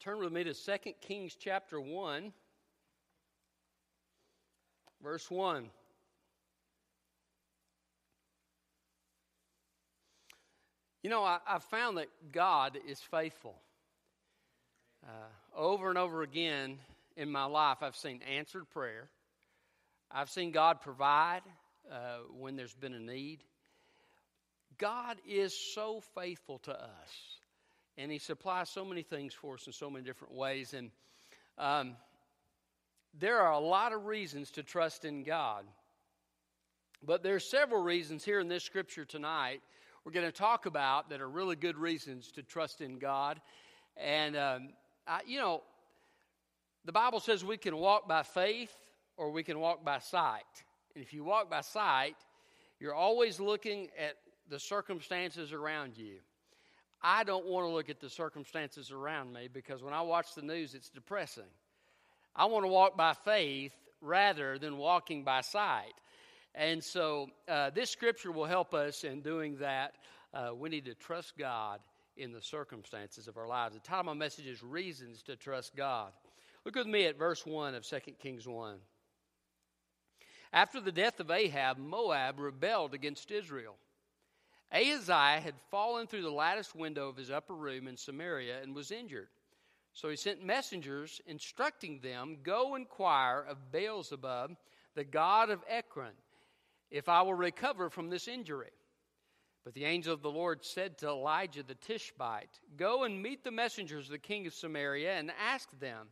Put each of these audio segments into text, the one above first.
Turn with me to 2 Kings chapter 1, verse 1. You know, I, have found that God is faithful. Uh, over and over again in my life, I've seen answered prayer. I've seen God provide uh, when there's been a need. God is so faithful to us and He supplies so many things for us in so many different ways. And um, there are a lot of reasons to trust in God. But there's several reasons here in this scripture tonight we're going to talk about that are really good reasons to trust in God. And, um, I, you know, the Bible says we can walk by faith or we can walk by sight. And if you walk by sight, you're always looking at the circumstances around you. I don't want to look at the circumstances around me because when I watch the news, it's depressing. I want to walk by faith rather than walking by sight. And so uh, this scripture will help us in doing that. Uh, we need to trust God in the circumstances of our lives. The title of my message is Reasons to Trust God. Look with me at verse 1 of 2 Kings 1. After the death of Ahab, Moab rebelled against Israel. Ahaziah had fallen through the lattice window of his upper room in Samaria and was injured. So he sent messengers instructing them, Go inquire of Beelzebub, the god of Ekron, if I will recover from this injury. But the angel of the Lord said to Elijah the Tishbite, Go and meet the messengers of the king of Samaria and ask them,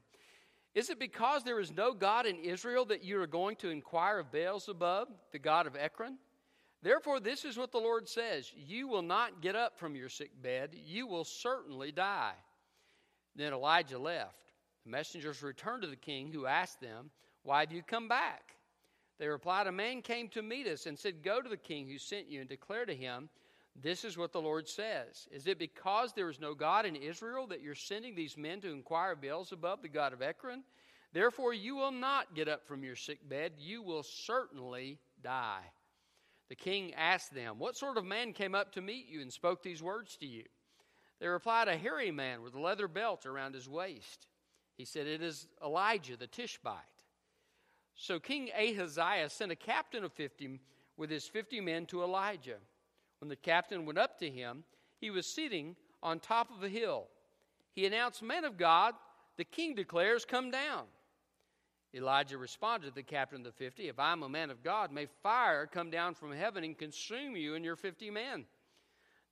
Is it because there is no God in Israel that you are going to inquire of Beelzebub, the god of Ekron? Therefore, this is what the Lord says You will not get up from your sick bed, you will certainly die. Then Elijah left. The messengers returned to the king, who asked them, Why have you come back? They replied, A man came to meet us and said, Go to the king who sent you and declare to him, This is what the Lord says. Is it because there is no God in Israel that you're sending these men to inquire of Beelzebub, the god of Ekron? Therefore, you will not get up from your sick bed, you will certainly die. The king asked them, What sort of man came up to meet you and spoke these words to you? They replied, A hairy man with a leather belt around his waist. He said, It is Elijah the Tishbite. So King Ahaziah sent a captain of fifty with his fifty men to Elijah. When the captain went up to him, he was sitting on top of a hill. He announced, Man of God, the king declares, Come down. Elijah responded to the captain of the fifty, If I am a man of God, may fire come down from heaven and consume you and your fifty men.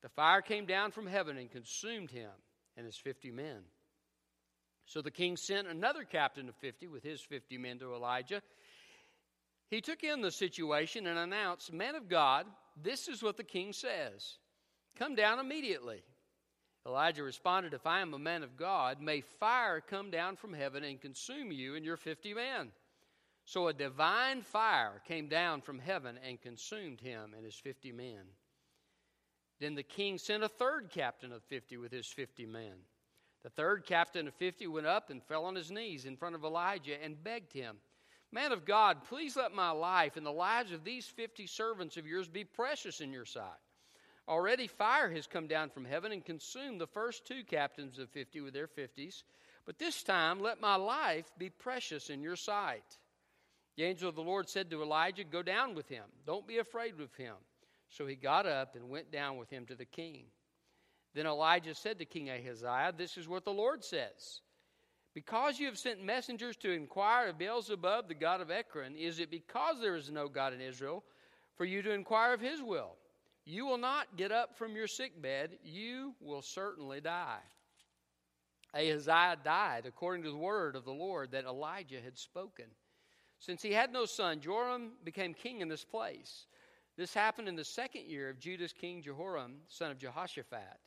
The fire came down from heaven and consumed him and his fifty men. So the king sent another captain of fifty with his fifty men to Elijah. He took in the situation and announced, Man of God, this is what the king says. Come down immediately. Elijah responded, If I am a man of God, may fire come down from heaven and consume you and your fifty men. So a divine fire came down from heaven and consumed him and his fifty men. Then the king sent a third captain of fifty with his fifty men. The third captain of fifty went up and fell on his knees in front of Elijah and begged him, Man of God, please let my life and the lives of these fifty servants of yours be precious in your sight. Already fire has come down from heaven and consumed the first two captains of fifty with their fifties. But this time let my life be precious in your sight. The angel of the Lord said to Elijah, Go down with him. Don't be afraid of him. So he got up and went down with him to the king. Then Elijah said to King Ahaziah, This is what the Lord says. Because you have sent messengers to inquire of Beelzebub, the god of Ekron, is it because there is no God in Israel for you to inquire of his will? You will not get up from your sick bed, you will certainly die. Ahaziah died according to the word of the Lord that Elijah had spoken. Since he had no son, Joram became king in this place. This happened in the second year of Judah's king Jehoram, son of Jehoshaphat.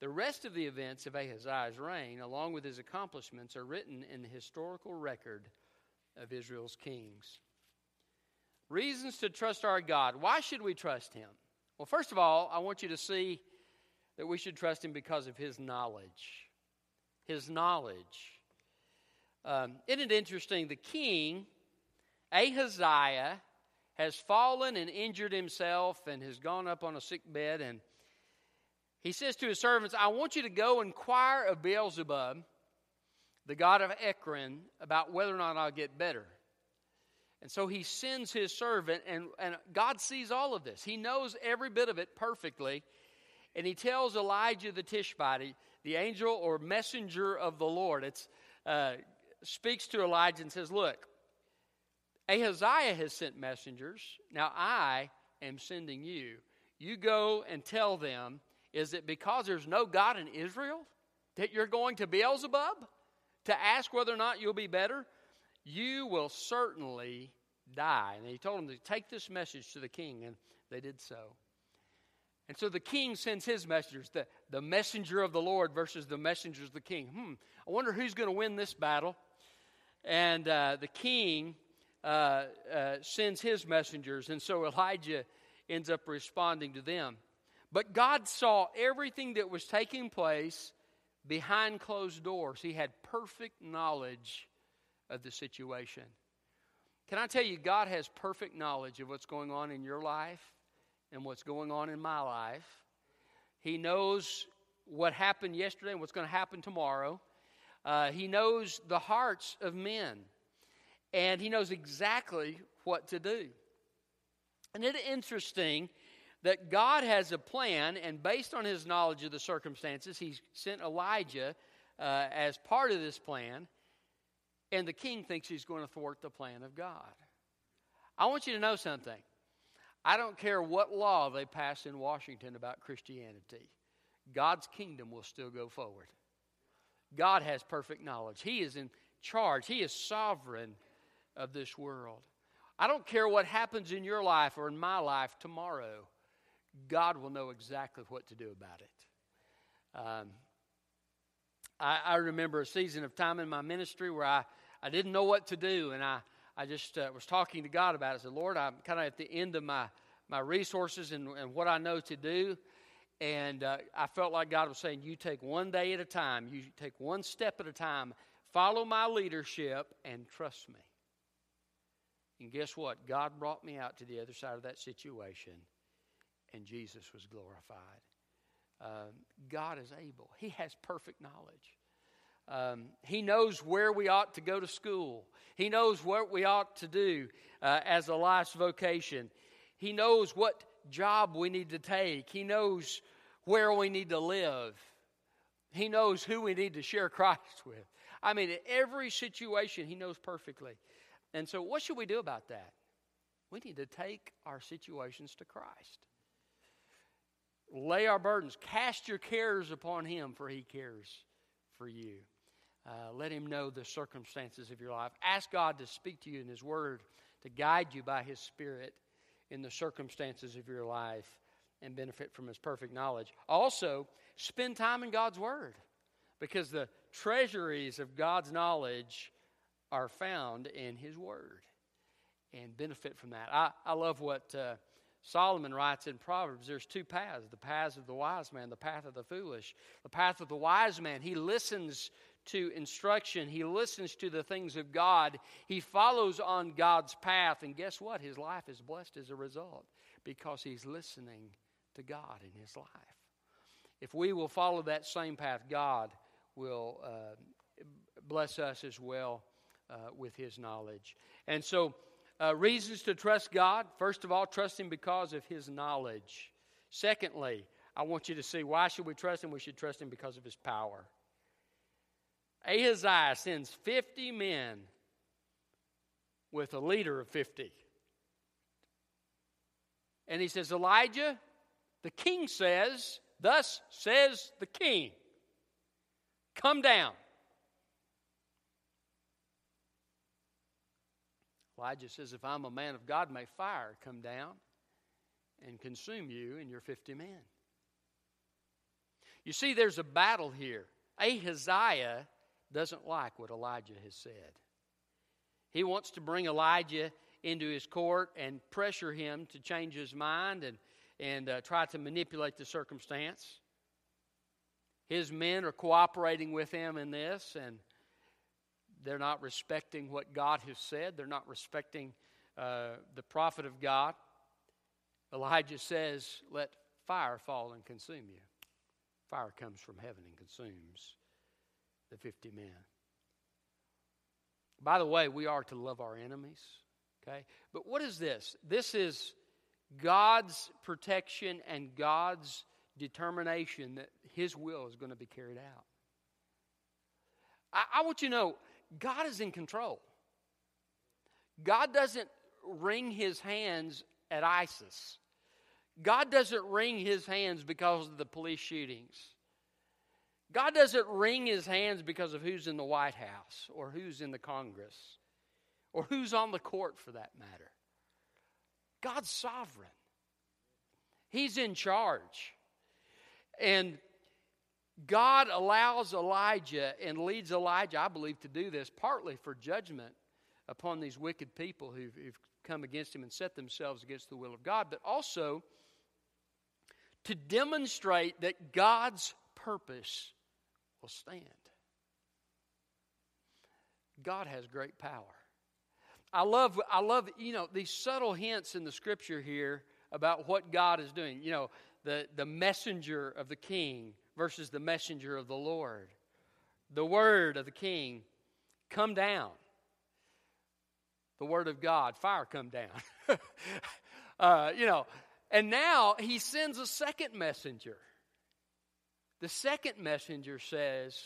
The rest of the events of Ahaziah's reign, along with his accomplishments, are written in the historical record of Israel's kings. Reasons to trust our God. Why should we trust him? Well, first of all, I want you to see that we should trust him because of his knowledge. His knowledge. Um, isn't it interesting? The king, Ahaziah, has fallen and injured himself and has gone up on a sick bed. And he says to his servants, I want you to go inquire of Beelzebub, the God of Ekron, about whether or not I'll get better. And so he sends his servant, and, and God sees all of this. He knows every bit of it perfectly. And he tells Elijah the Tishbite, the angel or messenger of the Lord, it's, uh, speaks to Elijah and says, Look, Ahaziah has sent messengers. Now I am sending you. You go and tell them, is it because there's no God in Israel that you're going to Beelzebub to ask whether or not you'll be better? You will certainly die. And he told them to take this message to the king, and they did so. And so the king sends his messengers, the, the messenger of the Lord versus the messengers of the king. Hmm, I wonder who's going to win this battle. And uh, the king uh, uh, sends his messengers, and so Elijah ends up responding to them. But God saw everything that was taking place behind closed doors. He had perfect knowledge of the situation. Can I tell you, God has perfect knowledge of what's going on in your life and what's going on in my life. He knows what happened yesterday and what's going to happen tomorrow. Uh, he knows the hearts of men, and he knows exactly what to do. And it's interesting that God has a plan, and based on his knowledge of the circumstances, he sent Elijah uh, as part of this plan, and the king thinks he's going to thwart the plan of God. I want you to know something. I don't care what law they pass in Washington about Christianity, God's kingdom will still go forward. God has perfect knowledge, He is in charge, He is sovereign of this world. I don't care what happens in your life or in my life tomorrow, God will know exactly what to do about it. Um, I, I, remember a season of time in my ministry where I, I didn't know what to do, and I, I just uh, was talking to God about it. I said, Lord, I'm kind of at the end of my, my resources and, and what I know to do. And uh, I felt like God was saying, You take one day at a time, you take one step at a time, follow my leadership, and trust me. And guess what? God brought me out to the other side of that situation, and Jesus was glorified. Um, God is able, He has perfect knowledge. Um, he knows where we ought to go to school. He knows what we ought to do uh, as a life's vocation. He knows what job we need to take. He knows where we need to live. He knows who we need to share Christ with. I mean, in every situation, He knows perfectly. And so, what should we do about that? We need to take our situations to Christ. Lay our burdens, cast your cares upon Him, for He cares for you. Uh, let Him know the circumstances of your life. Ask God to speak to you in His Word, to guide you by His Spirit in the circumstances of your life and benefit from His perfect knowledge. Also, spend time in God's Word because the treasuries of God's knowledge are found in His Word and benefit from that. I, I love what uh, Solomon writes in Proverbs there's two paths the paths of the wise man, the path of the foolish. The path of the wise man, he listens to instruction, he listens to the things of God, he follows on God's path, and guess what? His life is blessed as a result because he's listening to God in his life. If we will follow that same path, God will uh, bless us as well uh, with his knowledge. And so, uh, reasons to trust God first of all, trust him because of his knowledge. Secondly, I want you to see why should we trust him? We should trust him because of his power. Ahaziah sends 50 men with a leader of 50. And he says, Elijah, the king says, Thus says the king, come down. Elijah says, If I'm a man of God, may fire come down and consume you and your 50 men. You see, there's a battle here. Ahaziah doesn't like what Elijah has said. He wants to bring Elijah into his court and pressure him to change his mind and, and uh, try to manipulate the circumstance. His men are cooperating with him in this, and they're not respecting what God has said. They're not respecting uh, the prophet of God. Elijah says, Let fire fall and consume you. Fire comes from heaven and consumes the 50 men. By the way, we are to love our enemies. Okay? But what is this? This is God's protection and God's determination that His will is going to be carried out. I, I want you to know God is in control. God doesn't wring His hands at ISIS. God doesn't wring His hands because of the police shootings. God doesn't wring His hands because of who's in the White House or who's in the Congress or who's on the court for that matter. God's sovereign, He's in charge. And God allows Elijah and leads Elijah, I believe, to do this partly for judgment upon these wicked people who've, who've come against him and set themselves against the will of God, but also to demonstrate that God's purpose will stand. God has great power. I love, I love, you know, these subtle hints in the scripture here about what God is doing. You know, the, the messenger of the king versus the messenger of the Lord. The word of the king, come down. The word of God, fire come down. uh, you know, and now he sends a second messenger. The second messenger says,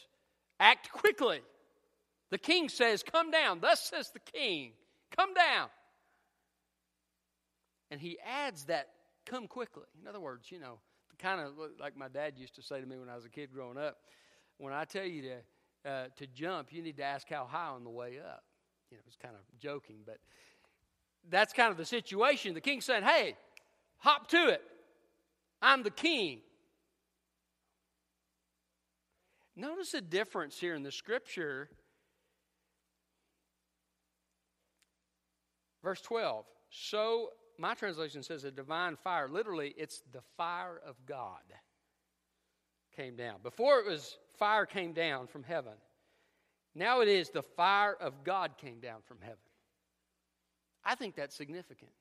Act quickly. The king says, Come down. Thus says the king. Come down. And he adds that, come quickly. In other words, you know, kind of like my dad used to say to me when I was a kid growing up when I tell you to, uh, to jump, you need to ask how high on the way up. You know, it's kind of joking, but that's kind of the situation. The king said, Hey, hop to it. I'm the king. Notice the difference here in the scripture Verse 12. So, my translation says a divine fire. Literally, it's the fire of God came down. Before it was fire came down from heaven. Now it is the fire of God came down from heaven. I think that's significant.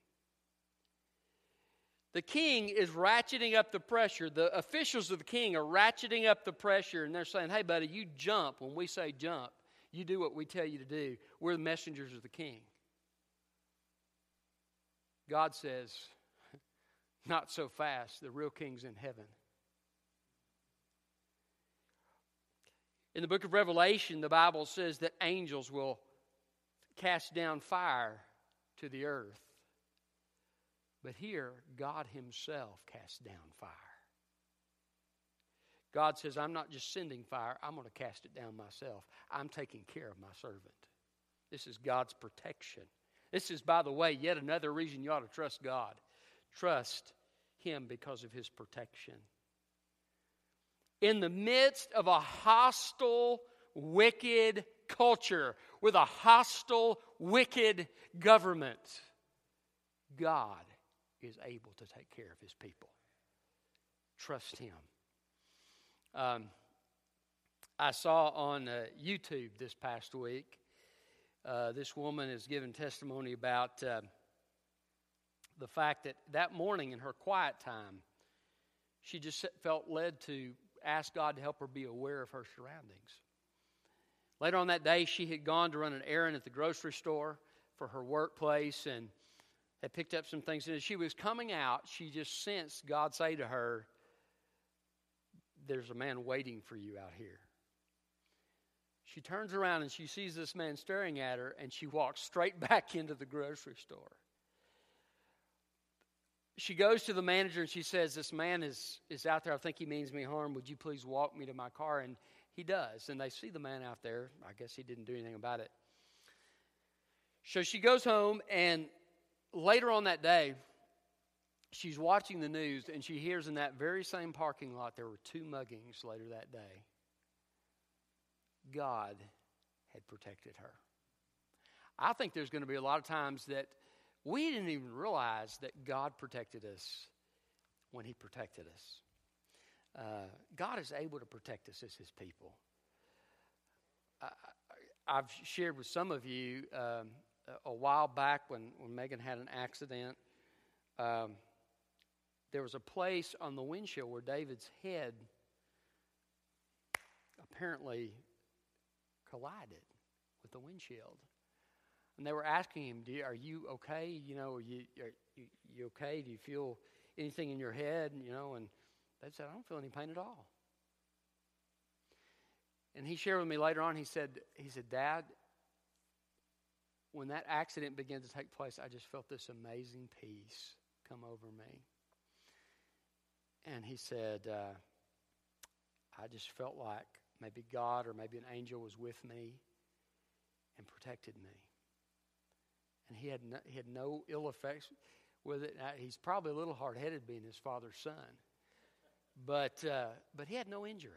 The king is ratcheting up the pressure. The officials of the king are ratcheting up the pressure, and they're saying, Hey, buddy, you jump when we say jump. You do what we tell you to do. We're the messengers of the king. God says, not so fast. The real king's in heaven. In the book of Revelation, the Bible says that angels will cast down fire to the earth. But here, God Himself casts down fire. God says, I'm not just sending fire, I'm going to cast it down myself. I'm taking care of my servant. This is God's protection. This is, by the way, yet another reason you ought to trust God. Trust Him because of His protection. In the midst of a hostile, wicked culture, with a hostile, wicked government, God is able to take care of His people. Trust Him. Um, I saw on uh, YouTube this past week uh, this woman has given testimony about uh, the fact that that morning in her quiet time, she just felt led to ask God to help her be aware of her surroundings. Later on that day, she had gone to run an errand at the grocery store for her workplace and had picked up some things. And as she was coming out, she just sensed God say to her, There's a man waiting for you out here. She turns around and she sees this man staring at her, and she walks straight back into the grocery store. She goes to the manager and she says, This man is, is out there. I think he means me harm. Would you please walk me to my car? And he does. And they see the man out there. I guess he didn't do anything about it. So she goes home, and later on that day, she's watching the news and she hears in that very same parking lot there were two muggings later that day. God had protected her. I think there's going to be a lot of times that we didn't even realize that God protected us when He protected us. Uh, God is able to protect us as His people. I, have shared with some of you um, a while back when, when Megan had an accident. Um, there was a place on the windshield where David's head apparently collided with the windshield. And they were asking him, you, Are you okay? You know, are you, are you, you okay? Do you feel anything in your head? You know, and they said, I don't feel any pain at all. And he shared with me later on, he said, he said, Dad, when that accident began to take place, I just felt this amazing peace come over me. And he said, uh, I just felt like maybe God or maybe an angel was with me and protected me. And he had no, he had no ill effects with it. Now, he's probably a little hard headed being his father's son, but, uh, but he had no injury.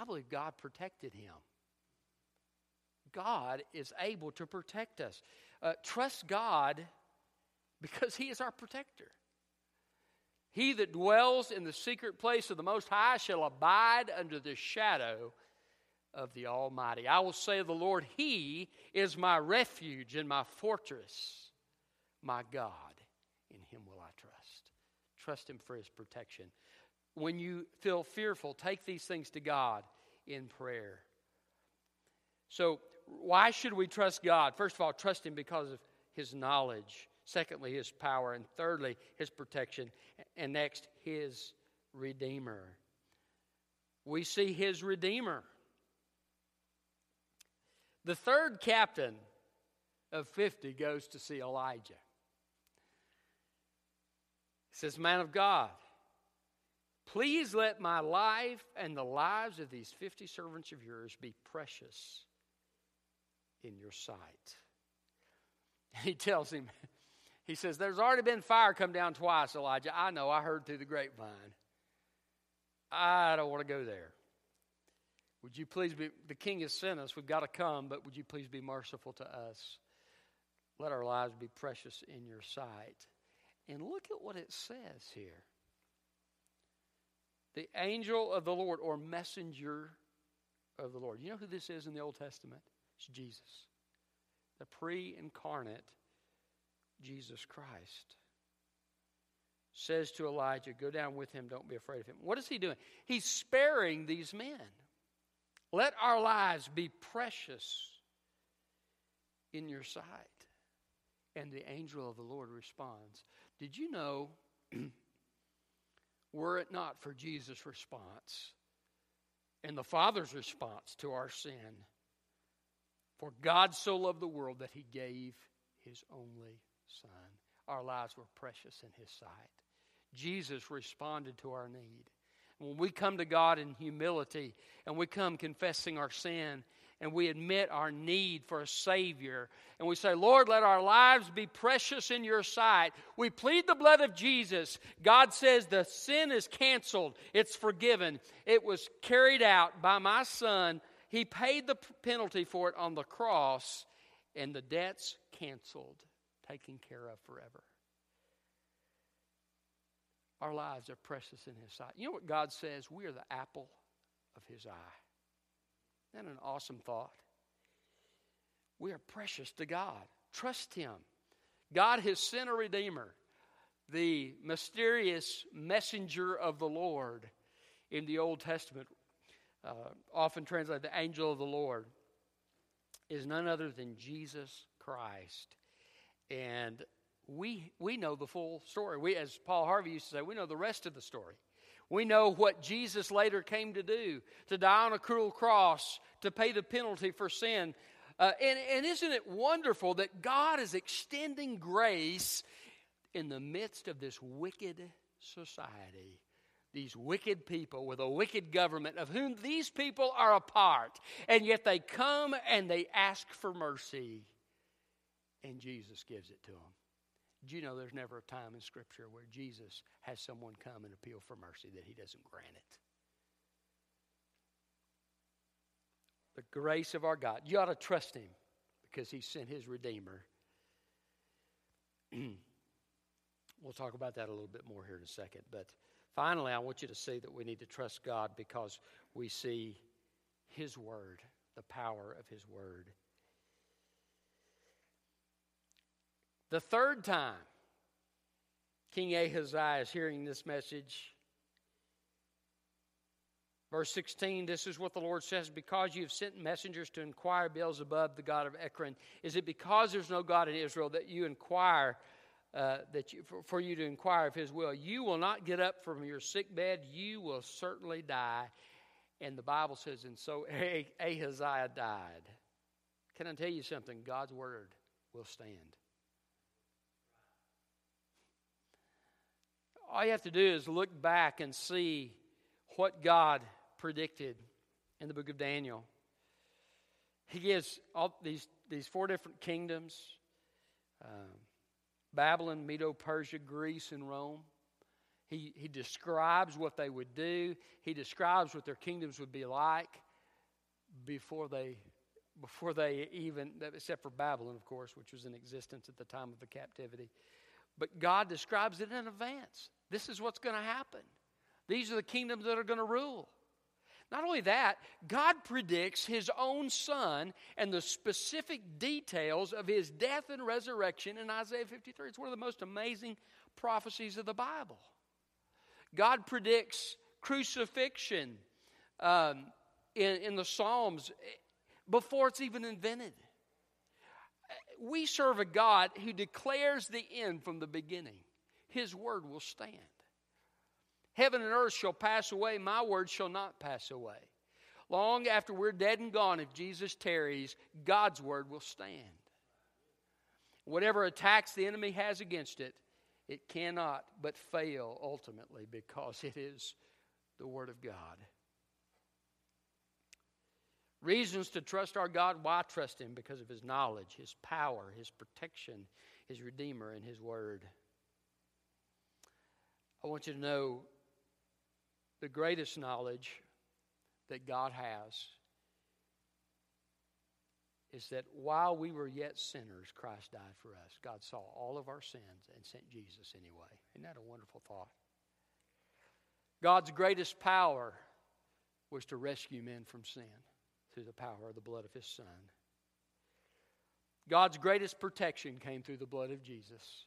I believe God protected him. God is able to protect us. Uh, trust God because He is our protector. He that dwells in the secret place of the Most High shall abide under the shadow of the Almighty. I will say of the Lord, He is my refuge and my fortress, my God. In Him will I trust. Trust Him for His protection. When you feel fearful, take these things to God in prayer. So, why should we trust God? First of all, trust Him because of His knowledge. Secondly, His power. And thirdly, His protection. And next, His Redeemer. We see His Redeemer. The third captain of 50 goes to see Elijah. He says, Man of God, please let my life and the lives of these 50 servants of yours be precious in your sight. He tells him, he says, There's already been fire come down twice, Elijah. I know, I heard through the grapevine. I don't want to go there. Would you please be, the king has sent us, we've got to come, but would you please be merciful to us? Let our lives be precious in your sight. And look at what it says here the angel of the Lord or messenger of the Lord. You know who this is in the Old Testament? It's Jesus, the pre incarnate Jesus Christ. Says to Elijah, Go down with him, don't be afraid of him. What is he doing? He's sparing these men. Let our lives be precious in your sight. And the angel of the Lord responds, Did you know, were it not for Jesus' response and the Father's response to our sin, for God so loved the world that he gave his only Son. Our lives were precious in his sight. Jesus responded to our need. When we come to God in humility and we come confessing our sin and we admit our need for a Savior and we say, Lord, let our lives be precious in your sight, we plead the blood of Jesus. God says the sin is canceled, it's forgiven, it was carried out by my Son he paid the penalty for it on the cross, and the debt's canceled, taken care of forever. Our lives are precious in His sight. You know what God says? We are the apple of His eye. Isn't that an awesome thought? We are precious to God. Trust Him. God has sent a Redeemer, the mysterious messenger of the Lord in the Old Testament uh, often translated the angel of the Lord, is none other than Jesus Christ. And we, we know the full story. We, as Paul Harvey used to say, we know the rest of the story. We know what Jesus later came to do to die on a cruel cross, to pay the penalty for sin. Uh, and, and isn't it wonderful that God is extending grace in the midst of this wicked society? These wicked people with a wicked government of whom these people are a part. And yet they come and they ask for mercy, and Jesus gives it to them. Do you know there's never a time in Scripture where Jesus has someone come and appeal for mercy that he doesn't grant it? The grace of our God. You ought to trust him because he sent his Redeemer. we'll talk about that a little bit more here in a second. But Finally, I want you to see that we need to trust God because we see His Word, the power of His Word. The third time King Ahaziah is hearing this message, Verse 16, this is what the Lord says Because you have sent messengers to inquire Beelzebub, the God of Ekron, is it because there's no God in Israel that you inquire, uh, that you, for, for you to inquire of his will? You will not get up from your sick bed, you will certainly die. And the Bible says, and so Ahaziah died. Can I tell you something? God's word will stand. All you have to do is look back and see what God predicted in the book of Daniel. He gives all these, these four different kingdoms um, Babylon, Medo Persia, Greece, and Rome. He, he describes what they would do, he describes what their kingdoms would be like before they before they even except for babylon of course which was in existence at the time of the captivity. But god describes it in advance. This is what's going to happen. These are the kingdoms that are going to rule not only that, God predicts his own son and the specific details of his death and resurrection in Isaiah 53. It's one of the most amazing prophecies of the Bible. God predicts crucifixion um, in, in the Psalms before it's even invented. We serve a God who declares the end from the beginning. His word will stand. Heaven and earth shall pass away, my word shall not pass away. Long after we're dead and gone, if Jesus tarries, God's word will stand. Whatever attacks the enemy has against it, it cannot but fail ultimately because it is the Word of God. Reasons to trust our God. Why trust Him? Because of His knowledge, His power, His protection, His Redeemer, and His Word. I want you to know the greatest knowledge that God has is that while we were yet sinners, Christ died for us. God saw all of our sins and sent Jesus anyway. Isn't that a wonderful thought? God's greatest power was to rescue men from sin through the power of the blood of his Son. God's greatest protection came through the blood of Jesus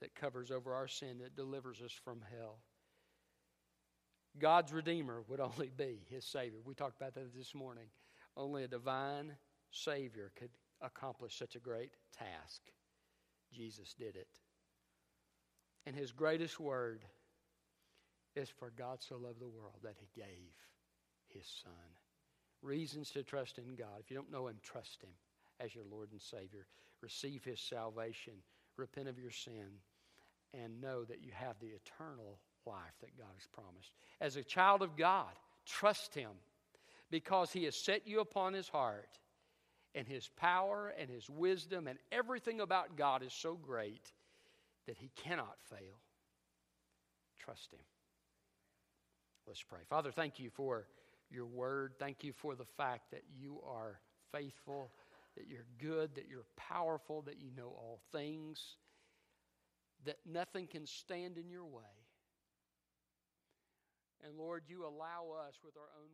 that covers over our sin, that delivers us from hell. God's Redeemer would only be his Savior. We talked about that this morning. Only a divine Savior could accomplish such a great task. Jesus did it. And his greatest word is for God so loved the world that he gave his Son. Reasons to trust in God. If you don't know him, trust him as your Lord and Savior. Receive his salvation, repent of your sin, and know that you have the eternal life that God has promised. As a child of God, trust him because he has set you upon his heart and his power and his wisdom and everything about God is so great that he cannot fail. Trust him. Let's pray. Father, thank you for your word. Thank you for the fact that you are faithful, that you're good, that you're powerful, that you know all things, that nothing can stand in your way. And Lord, you allow us with our own